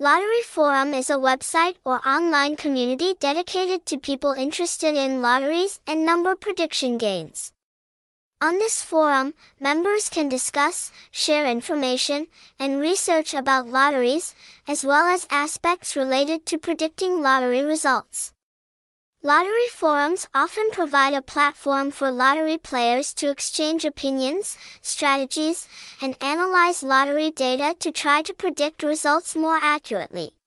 Lottery Forum is a website or online community dedicated to people interested in lotteries and number prediction games. On this forum, members can discuss, share information, and research about lotteries, as well as aspects related to predicting lottery results. Lottery forums often provide a platform for lottery players to exchange opinions, strategies, and analyze lottery data to try to predict results more accurately.